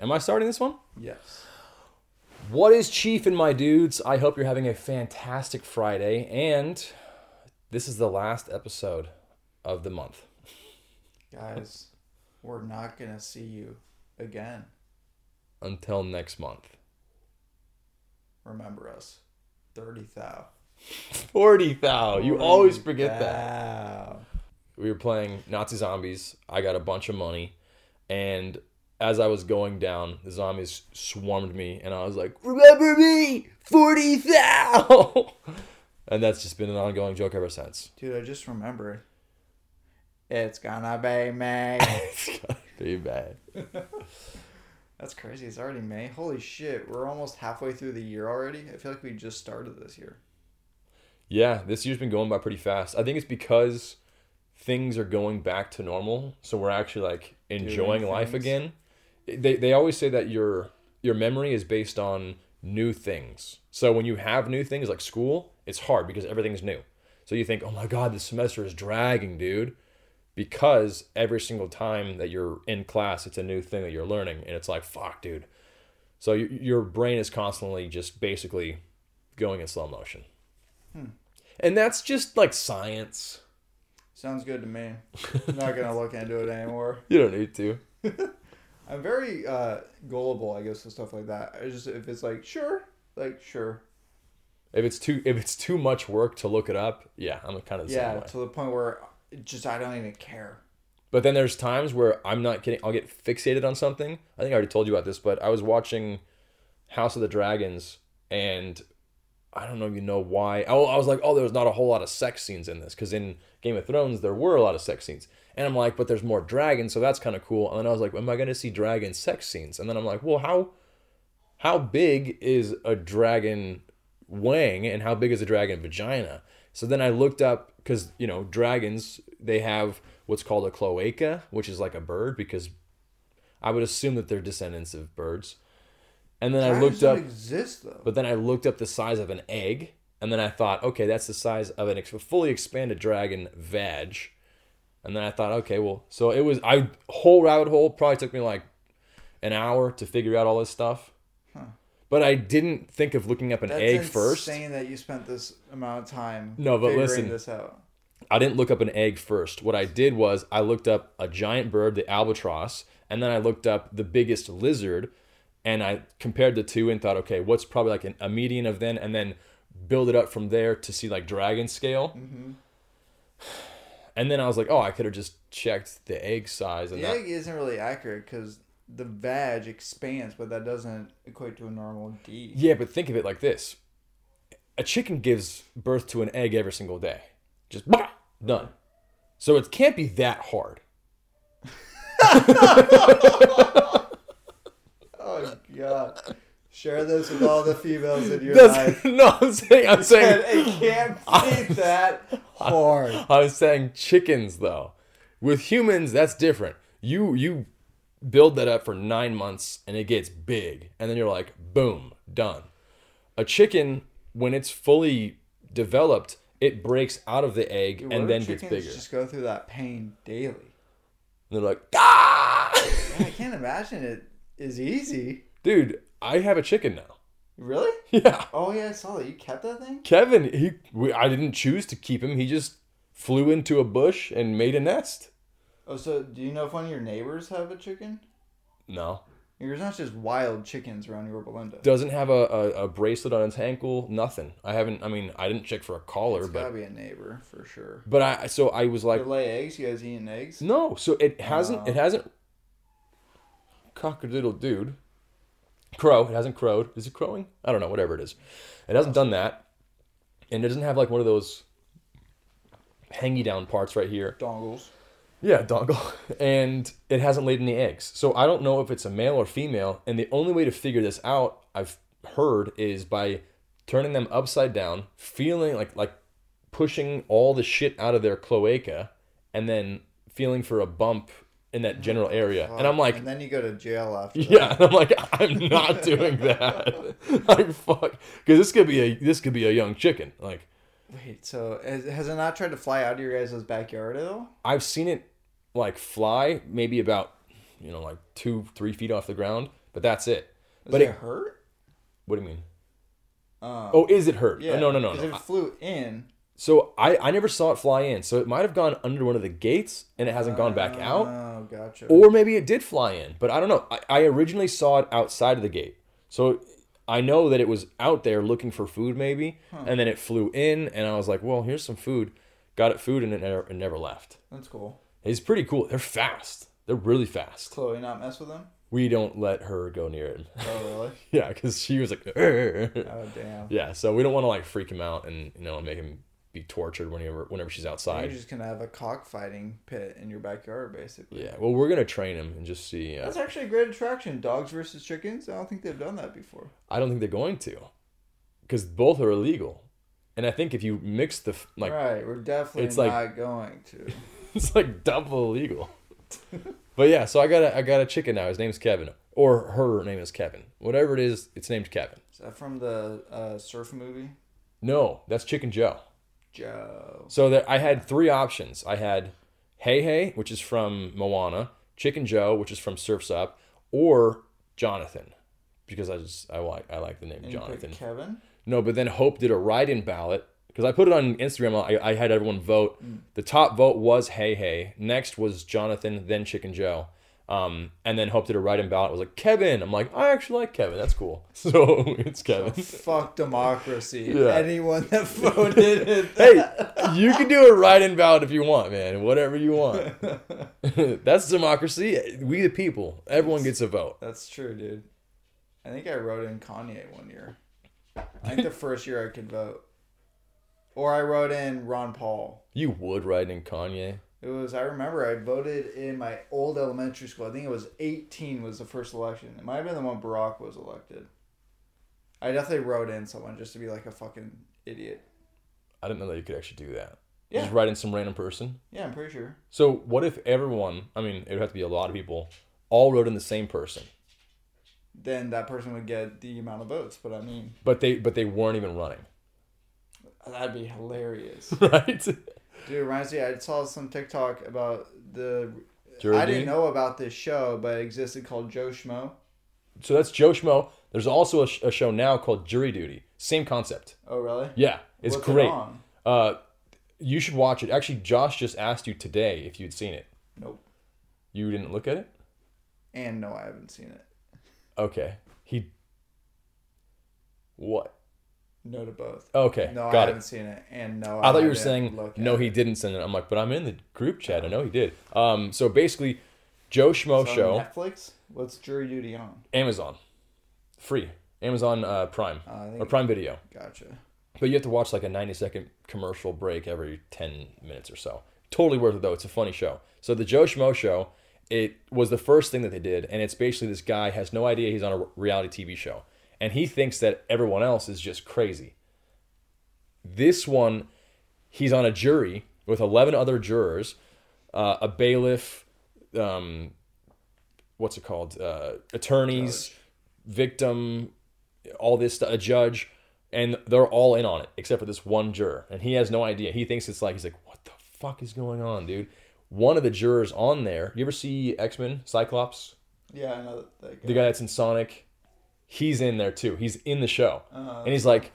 Am I starting this one? Yes. What is Chief and my dudes? I hope you're having a fantastic Friday, and this is the last episode of the month. Guys, we're not going to see you again. Until next month. Remember us. 30 thou. 40 thou. You always forget that. We were playing Nazi zombies. I got a bunch of money, and as I was going down, the zombies swarmed me, and I was like, "Remember me, forty thou." and that's just been an ongoing joke ever since. Dude, I just remembered. It's gonna be May. it's gonna be bad. That's crazy. It's already May. Holy shit. We're almost halfway through the year already. I feel like we just started this year. Yeah, this year's been going by pretty fast. I think it's because things are going back to normal, so we're actually like enjoying life again. They they always say that your your memory is based on new things. So when you have new things like school, it's hard because everything's new. So you think, "Oh my god, this semester is dragging, dude." Because every single time that you're in class, it's a new thing that you're learning and it's like, "Fuck, dude." So your your brain is constantly just basically going in slow motion. Hmm. And that's just like science. Sounds good to me. I'm not gonna look into it anymore. You don't need to. I'm very uh, gullible, I guess, and stuff like that. I just if it's like sure, like sure, If it's too if it's too much work to look it up, yeah, I'm kind of the yeah, to the point where just I don't even care. But then there's times where I'm not kidding. I'll get fixated on something. I think I already told you about this, but I was watching House of the Dragons, and I don't know if you know why. Oh, I was like, oh, there's not a whole lot of sex scenes in this, because in Game of Thrones there were a lot of sex scenes, and I'm like, but there's more dragons, so that's kind of cool. And then I was like, am I going to see dragon sex scenes? And then I'm like, well, how how big is a dragon wang, and how big is a dragon vagina? So then I looked up because you know dragons they have what's called a cloaca, which is like a bird because I would assume that they're descendants of birds. And then I looked up, exist though. but then I looked up the size of an egg, and then I thought, okay, that's the size of an ex- fully expanded dragon vag. And then I thought, okay, well, so it was I whole rabbit hole probably took me like an hour to figure out all this stuff. But I didn't think of looking up an That's egg first. Saying that you spent this amount of time. No, but figuring listen. this out. I didn't look up an egg first. What I did was I looked up a giant bird, the albatross, and then I looked up the biggest lizard, and I compared the two and thought, okay, what's probably like an, a median of then, and then build it up from there to see like dragon scale. Mm-hmm. And then I was like, oh, I could have just checked the egg size and The that. egg isn't really accurate because the vag expands, but that doesn't equate to a normal D. Yeah, but think of it like this: a chicken gives birth to an egg every single day, just bah, done. So it can't be that hard. Oh god! Share this with all the females in your That's, life. no, I'm saying, I'm saying, it can't be that hard. I was saying chickens though. With humans, that's different. You you build that up for nine months and it gets big, and then you're like, boom, done. A chicken, when it's fully developed, it breaks out of the egg Dude, and then gets chickens bigger. Just go through that pain daily. And they're like, ah, I can't imagine it is easy. dude, I have a chicken now. Really? Yeah, Oh yeah, I saw that. You kept that thing. Kevin, he, we, I didn't choose to keep him. He just flew into a bush and made a nest. Oh, so do you know if one of your neighbors have a chicken? No, There's not just wild chickens around your Belinda. doesn't have a, a, a bracelet on its ankle. Nothing. I haven't. I mean, I didn't check for a collar, It's but gotta be a neighbor for sure. but I. So I was like, They lay eggs. You guys eating eggs? no. So it hasn't. It hasn't. Cockadoodle dude. Crow. It hasn't crowed. Is it crowing? I don't know. Whatever it is, it hasn't done that, and it doesn't have like one of those hangy down parts right here. Dongles. Yeah, dongle. And it hasn't laid any eggs. So I don't know if it's a male or female. And the only way to figure this out, I've heard, is by turning them upside down, feeling like like pushing all the shit out of their cloaca, and then feeling for a bump in that general area. And I'm like, and then you go to jail after. that. yeah, and I'm like, I'm not doing that. like fuck, because this could be a this could be a young chicken. Like Wait, so has, has it not tried to fly out of your guys' backyard at all? I've seen it like fly maybe about you know like two three feet off the ground, but that's it. Does But it, it- hurt? What do you mean? Uh, Oh, is it hurt? yeah. no, no, no, 'cause no. It flew in, So I, I never saw it fly in. So it might have gone under one of the gates and it hasn't gone back out. Oh, gotcha. Or maybe it did fly in, but I don't know. I, I originally saw it outside of the gate. So I know that it was out there looking for food, maybe. And then it flew in, and I was like, well, here's some food. Got it food, and it never, it never left. That's cool. It's pretty cool. They're fast. They're really fast. Chloe not mess with them? We don't let her go near it. Oh, really? yeah, because she was like, "Arr." oh, damn. yeah. So we don't want to like freak him out and you know make him be tortured whenever whenever she's outside. You're just gonna have a cockfighting pit in your backyard, basically. Yeah. Well, we're gonna train him and just see. Uh, That's actually a great attraction. Dogs versus chickens. I don't think they've done that before. I don't think they're going to, because both are illegal, and I think if you mix the like, right. We're definitely it's like- going to. it's like double illegal. but yeah, so I got a I got a chicken now. His name's Kevin, or her name is Kevin. Whatever it is, it's named Kevin. Is that from the uh, surf movie? No, that's Chicken Joe. Joe. So that I had three options. I had Heihei, which is from Moana, Chicken Joe, which is from Surfs Up, or Jonathan, because I just I like I like the name And Jonathan. Kevin. No, but then Hope did a write-in ballot because I put it on Instagram. I, I had everyone vote. Mm. The top vote was Heihei. Next was Jonathan, then Chicken Joe. Um, and then Hope did a write-in ballot. It was like Kevin. I'm like, I actually like Kevin. That's cool. So it's Kevin. Fuck democracy. Yeah. Anyone that voted. in hey, you can do a write-in ballot if you want, man. Whatever you want. That's democracy. We the people. Everyone gets a vote. That's true, dude. I think I wrote in Kanye one year. I think the first year I could vote. Or I wrote in Ron Paul. You would write in Kanye. It was I remember I voted in my old elementary school. I think it was 18 was the first election. It might have been the one Barack was elected. I definitely wrote in someone just to be like a fucking idiot. I didn't know that you could actually do that. Yeah. Just write in some random person. Yeah, I'm pretty sure. So what if everyone? I mean, it would have to be a lot of people. All wrote in the same person, Then that person would get the amount of votes. But I mean, but they but they weren't even running, that'd be hilarious. right? Dude, it reminds me, I saw some TikTok about the. I didn't know about this show, but it existed called Joe Schmo. So that's Joe Schmo. There's also a, sh- a show now called Jury Duty. Same concept. Oh, really? Yeah, it's What's it great. on? Uh, you should watch it. Actually, Josh just asked you today if you'd seen it. Nope. You didn't look at it. And no, I haven't seen it. Okay. He. What? No to both. Okay. No, I got haven't it. seen it. And no, I thought you were saying no, he didn't send it. I'm like, but I'm in the group chat. I know he did. Um. So basically, Joe Schmo It's show. Netflix? What's Jury Duty on? Amazon, free. Amazon uh, Prime Uh, I or Prime Video. gotcha. But you have to watch like a 90 second commercial break every 10 minutes or so. Totally worth it though. It's a funny show. So the Joe Schmo show, it was the first thing that they did, and it's basically this guy has no idea he's on a reality TV show, and he thinks that everyone else is just crazy. This one, he's on a jury with 11 other jurors, uh, a bailiff, um, what's it called, uh, attorneys, victim, all this stuff, a judge, and they're all in on it except for this one juror, and he has no idea. He thinks it's like he's like, what the fuck is going on, dude? One of the jurors on there. You ever see X Men Cyclops? Yeah, I know that, that The guy that's in Sonic, he's in there too. He's in the show, Uh, and he's like,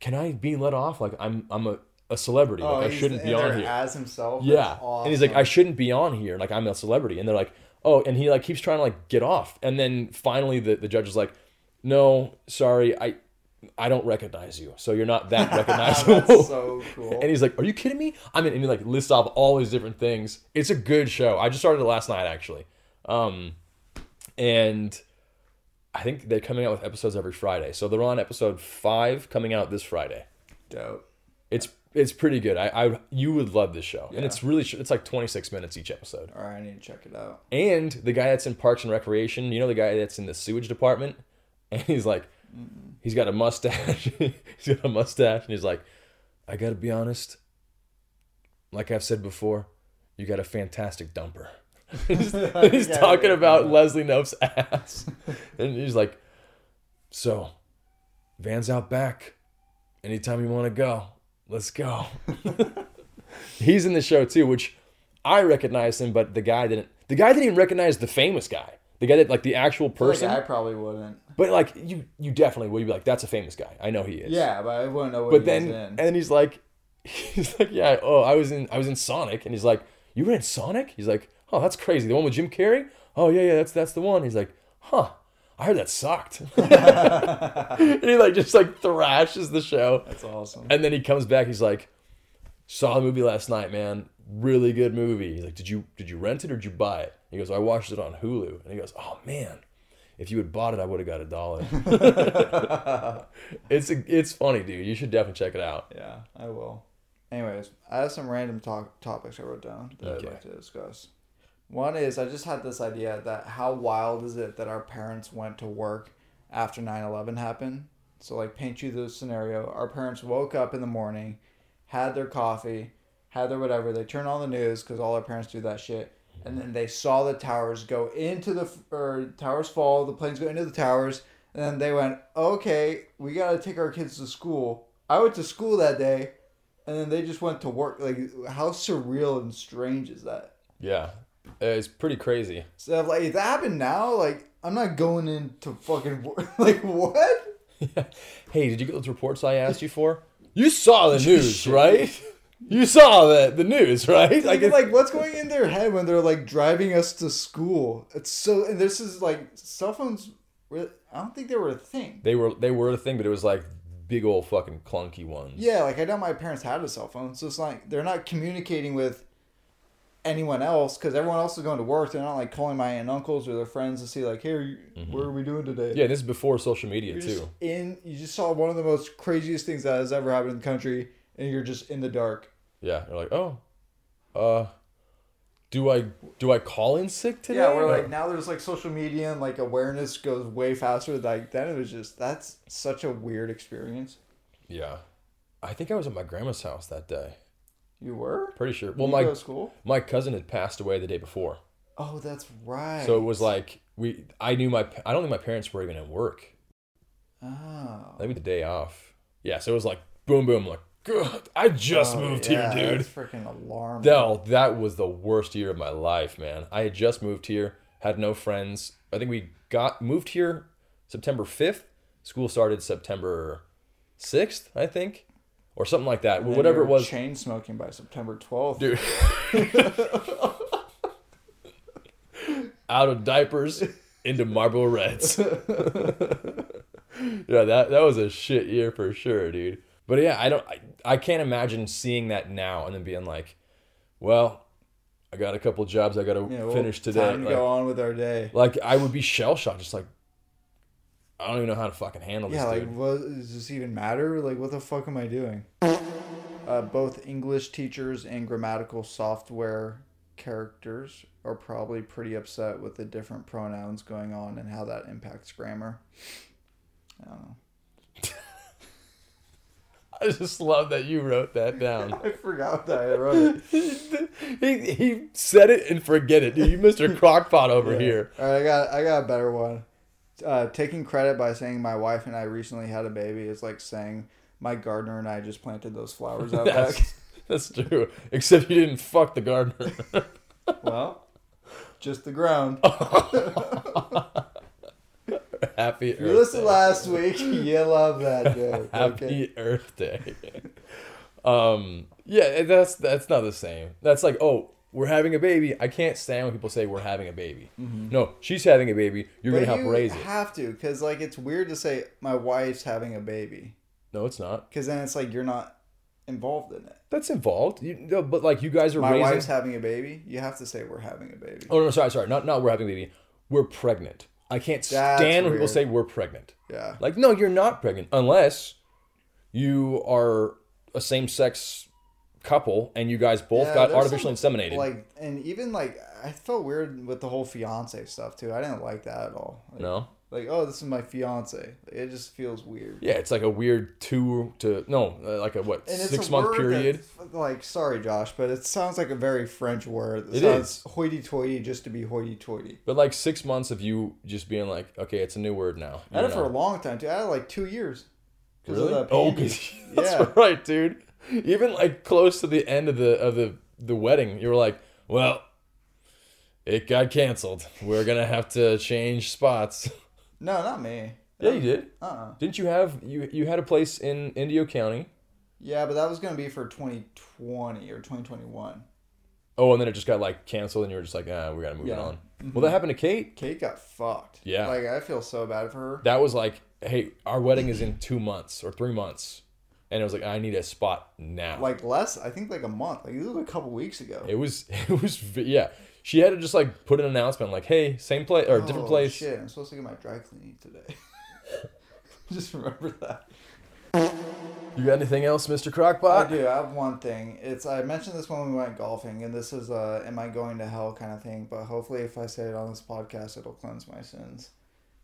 "Can I be let off? Like I'm I'm a, a celebrity. oh, like I shouldn't be on here." as himself. Yeah. Awesome. And he's like, I shouldn't be on here. Like I'm a celebrity. And they're like, oh, and he like keeps trying to like get off. And then finally the, the judge is like, no, sorry, I I don't recognize you. So you're not that recognizable. That's so cool. and he's like, Are you kidding me? I mean, and he like lists off all these different things. It's a good show. I just started it last night actually. Um and I think they're coming out with episodes every Friday. So they're on episode five coming out this Friday. Dope. It's it's pretty good. I, I you would love this show, and it's really it's like 26 minutes each episode. All right, I need to check it out. And the guy that's in Parks and Recreation, you know the guy that's in the sewage department, and he's like, he's got a mustache. he's got a mustache, and he's like, I gotta be honest. Like I've said before, you got a fantastic dumper. he's he's Yeah, talking yeah, about yeah. Leslie Knope's ass, and he's like, so, Van's out back. Anytime you want to go, let's go. He's in the show too, which I recognized him, but the guy didn't. The guy didn't even recognize the famous guy. The guy that like the actual I like person. I probably wouldn't. but like you you definitely would be like, that's a famous guy. I know he is. Yeah, but I wouldn't know what But he then and then he's like he's like, Yeah, oh, I was in I was in Sonic and he's like, You were in Sonic? He's like, Oh, that's crazy. The one with Jim Carrey? Oh yeah, yeah, that's that's the one. He's like, Huh. I heard that sucked. and he like just like thrashes the show. That's awesome. And then he comes back. He's like, "Saw the movie last night, man. Really good movie." He's like, "Did you did you rent it or did you buy it?" He goes, "I watched it on Hulu." And he goes, "Oh man, if you had bought it, I would have got a dollar." it's a, it's funny, dude. You should definitely check it out. Yeah, I will. Anyways, I have some random talk topics I wrote down that Okay. I'd like to discuss. One is I just had this idea that how wild is it that our parents went to work after 9/11 happened? So like paint you the scenario. Our parents woke up in the morning, had their coffee, had their whatever. They turn on the news because all our parents do that shit. And then they saw the towers go into the or towers fall. The planes go into the towers, and then they went, "Okay, we gotta take our kids to school." I went to school that day, and then they just went to work. Like, how surreal and strange is that? Yeah, Uh, it's pretty crazy. So, like, if that happened now, like, I'm not going into fucking like, what? hey, did you get those reports I asked you for? You saw the news, right? You saw the the news, right? Like, Like, it's- like, what's going in their head when they're like driving us to school? It's so, and this is like cell phones. were- I don't think they were a thing. they were they were a thing, but it was like big old fucking clunky ones. Yeah, like I know my parents had a cell phone, so it's like they're not communicating with anyone else because everyone else is going to work. They're not like calling my aunt and uncles or their friends to see like, hey, you, what are we doing today? Yeah, this is before social media You're too. just in. You just saw one of the most craziest things that has ever happened in the country, and you're just in the dark. Yeah, they're like, oh, uh, do I do I call in sick today? Yeah, we're Or- like now there's like social media and like awareness goes way faster. Like then it was just that's such a weird experience. yeah, I think I was at my grandma's house that day. You were? Pretty sure. Well, Well, you go my school. my cousin had passed away the day before, Oh, that's right. so it was like we. I knew my. I don't think my parents were even at work. Oh. Maybe the day off. Yeah, so it was like boom, boom. Like, good. I just Oh, moved yeah, here, dude. That's freaking alarming. No, that was the worst year of my life, man. I had just moved here, had no friends. I think we got moved here September 5th. School started September 6th, I think, or something like that. Whatever it was. Chain smoking by September 12th. Dude. Out of diapers into Marlboro Reds. yeah, that that was a shit year for sure, dude. But yeah, I don't I, I can't imagine seeing that now and then being like, well, I got a couple jobs I got to Yeah, well, finish today. Time to Like, go on with our day. like, I would be shell shocked just like I don't even know how to fucking handle this, Yeah, like, what does this even matter? Like, what the fuck am I doing? Uh, both English teachers and grammatical software characters are probably pretty upset with the different pronouns going on and how that impacts grammar. I don't know. I just love that you wrote that down. I forgot that I wrote it. he, he said it and forget it, dude. You Mr. Crockpot over Yeah. here. All right, I got I got a better one. Uh, taking credit by saying my wife and I recently had a baby is like saying my gardener and I just planted those flowers out back. That's, that's true. Except you didn't fuck the gardener. well, just the ground. Happy If you Earth listened Day. last week, you love that joke. Happy Okay. Earth Day. um, yeah, that's that's not the same. That's like, oh, we're having a baby. I can't stand when people say we're having a baby. Mm-hmm. No, she's having a baby. You're But gonna help you raise it. have to, because like it's weird to say my wife's having a baby, No, it's not. because then it's like you're not involved in it. That's involved. You, no, but like you guys are My raising. wife's having a baby. You have to say we're having a baby. Oh no, sorry, sorry. Not not we're having a baby. We're pregnant. I can't That's stand when people say we're pregnant. Yeah. Like, no, you're not pregnant unless you are a same sex couple and you guys both Yeah, got artificially some, inseminated. Like, and even like, I felt weird with the whole fiance stuff too. I didn't like that at all. Like, no. like oh, this is my fiance. It just feels weird. Yeah, it's like a weird two to no, uh, like a what And six a month period. like, sorry, Josh, but it sounds like a very French word. It, It sounds hoity-toity just to be hoity-toity. But like six months of you just being like, okay, it's a new word now. I had it for a long time too. I had like two years. really? that Oh, that's yeah. right, dude. Even like close to the end of the of the the wedding, you were like, well, It got canceled. We're gonna have to change spots. No, not me. Yeah, you did. Uh. uh Didn't you have you you had a place in Indio County? Yeah, but that was gonna be for 2020 or 2021. Oh, and then it just got like canceled, and you were just like, ah, we gotta move it Yeah. on. Well, that happened to Kate. Kate got fucked. Yeah. Like I feel so bad for her. That was like, hey, our wedding is in two months or three months, and it was like, I need a spot now. Like less, I think like a month. Like this was a couple weeks ago. it was, it was, yeah. She had to just like put an announcement, like, hey, same place or different Oh, place. Shit, I'm supposed to get my dry cleaning today. Just remember that. You got anything else, Mister I do. I have one thing. It's I mentioned this when we went golfing, and this is a "Am I going to hell?" kind of thing. But hopefully, if I say it on this podcast, it'll cleanse my sins.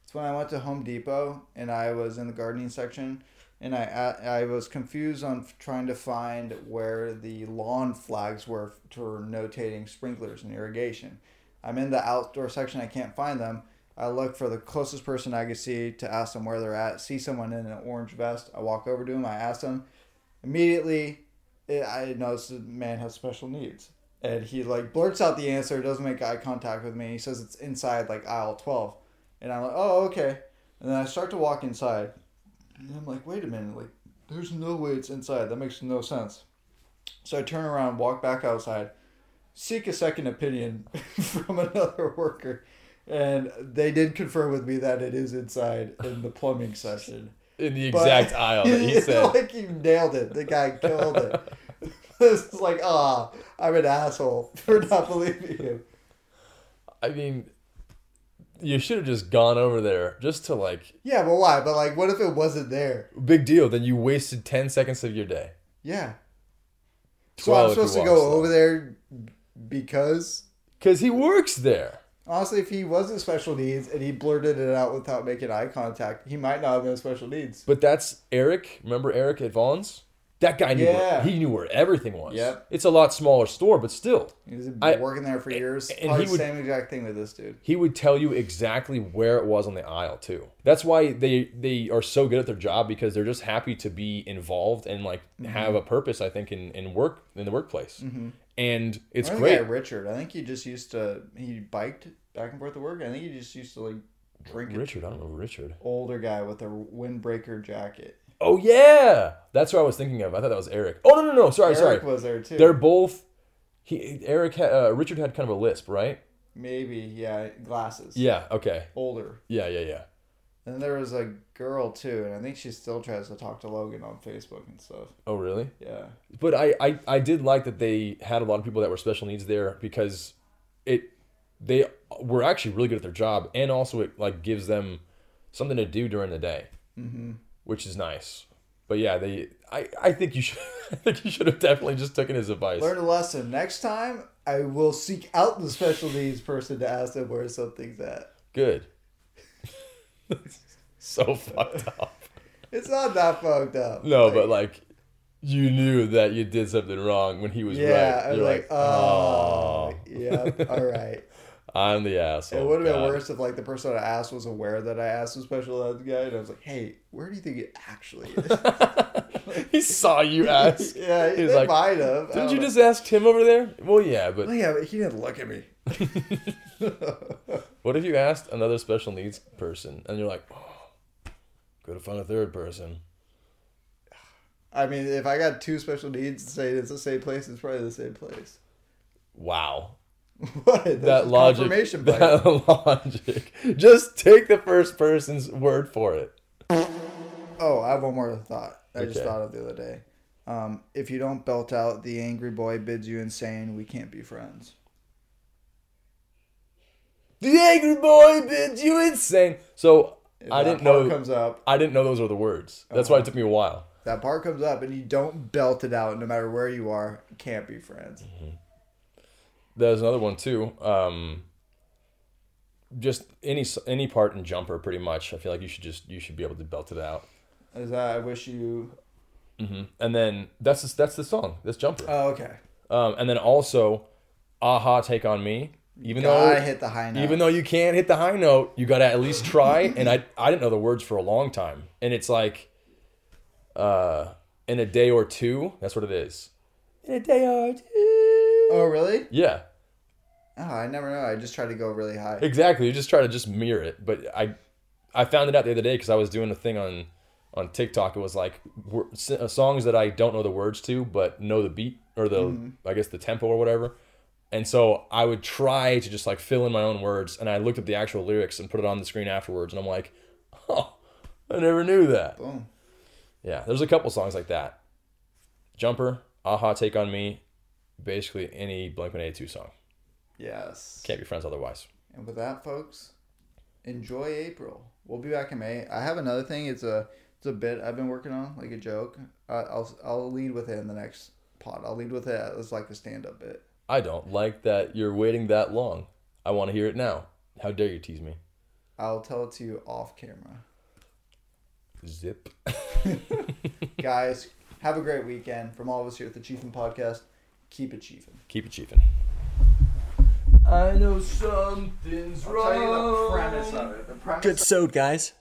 It's when I went to Home Depot and I was in the gardening section, and I I was confused on trying to find where the lawn flags were for notating sprinklers and irrigation. I'm in the outdoor section. I can't find them. I look for the closest person I could see to ask them where they're at. See someone in an orange vest. I walk over to him. I ask them. Immediately, it, I notice the man has special needs, and he like blurts out the answer. Doesn't make eye contact with me. He says it's inside like aisle twelve, and I'm like, oh okay. And then I start to walk inside, and I'm like, wait a minute, like there's no way it's inside. That makes no sense. So I turn around, walk back outside, seek a second opinion from another worker, and they did confirm with me that it is inside in the plumbing section. In the But- exact aisle that he said. like you nailed it. The guy killed it. this is like, ah, I'm an asshole for not believing him. I mean, you should have just gone over there just to like, Yeah, but why? But like, what if it wasn't there? big deal. Then you wasted ten seconds of your day. Yeah. So I'm 12 if you supposed to walk go slow. over there because Cause he works there. honestly, if he wasn't special needs and he blurted it out without making eye contact, he might not have been special needs. But that's Eric. Remember Eric at Vons? That guy knew. Where, he knew where everything was. Yep. It's a lot smaller store, but still, He's been I- working there for years. and he would- same exact thing with this dude. he would tell you exactly where it was on the aisle too. That's why they they are so good at their job because they're just happy to be involved and like Mm-hmm. have a purpose. I think in in work in the workplace, and it's great. Richard. I think he just used to he biked back and forth to work. I think he just used to like drink. Richard, I don't know Richard. older guy with a windbreaker jacket. Oh yeah, that's what I was thinking of. I thought that was Eric. Oh no no no, sorry Eric sorry. Eric was there too. They're both. He Eric had, uh, Richard had kind of a lisp, right? Maybe, yeah, glasses. Yeah. Okay. Older. Yeah yeah yeah. And there was a girl too, and I think she still tries to talk to Logan on Facebook and stuff. Oh really? Yeah. But I, I I did like that they had a lot of people that were special needs there because it they were actually really good at their job and also it like gives them something to do during the day, Mm-hmm. Which is nice. But yeah, they I, I think you should I think you should have definitely just taken his advice. Learn a lesson. Next time, I will seek out the special needs person to ask them where something's at. Good. so fucked up. It's not that fucked up. No, but like you knew that you did something wrong when he was yeah, right. I'm You're like, oh, yeah, all right. I'm the asshole. It would have been God. worse if like the person I asked was aware that I asked a special ed guy, and I was like, "Hey, where do you think it actually is?" he saw you ask. yeah, He's they like, might have. Didn't you know. just ask him over there? Well, yeah, but Oh, yeah, but he didn't look at me. what if you asked another special needs person and you're like, oh, could have found a third person? I mean, if I got two special needs, say it's the same place, it's probably the same place. Wow. what? That's that logic. That logic. Just take the first person's word for it. Oh, I have one more thought. I just thought of the other day. Um, if you don't belt out, the angry boy bids you insane. We can't be friends. The angry boy bids you insane. So If I didn't part know. comes up. I didn't know those were the words. That's why it took me a while. That part comes up, and you don't belt it out, no matter where you are. Can't be friends. There's another one too. Um, just any any part in jumper, pretty much. I feel like you should just you should be able to belt it out. Is that I wish you? hmm And then that's the, that's the song. That's jumper. Oh, okay. Um, and then also, aha, take on me. Even Gotta though hit the high note. even though you can't hit the high note, you gotta at least try. and I I didn't know the words for a long time, and it's like, uh, in a day or two. That's what it is. In a day or two. Oh, really? Yeah. Oh, I never know. I just try to go really high. Exactly. You just try to just mirror it. But I, I found it out the other day because I was doing a thing on, on TikTok. It was like uh, songs that I don't know the words to, but know the beat or the, I guess the tempo or whatever. And so I would try to just like fill in my own words, and I looked at the actual lyrics and put it on the screen afterwards, and I'm like, oh, I never knew that. Boom. Yeah, there's a couple songs like that. Jumper, Aha, Take on Me, basically any Blink 182 song. Yes. Can't be friends otherwise. And with that, folks, enjoy April. We'll be back in May. I have another thing. It's a it's a bit I've been working on, like a joke. I I'll I'll lead with it in the next pod. I'll lead with it as like a stand up bit. I don't like that you're waiting that long. I want to hear it now. How dare you tease me? I'll tell it to you off camera. Zip. Guys, have a great weekend. From all of us here at the Chiefin Podcast, keep achieving. Keep achieving. I know something's I'll tell you the premise of it. The premise Good sewed, guys.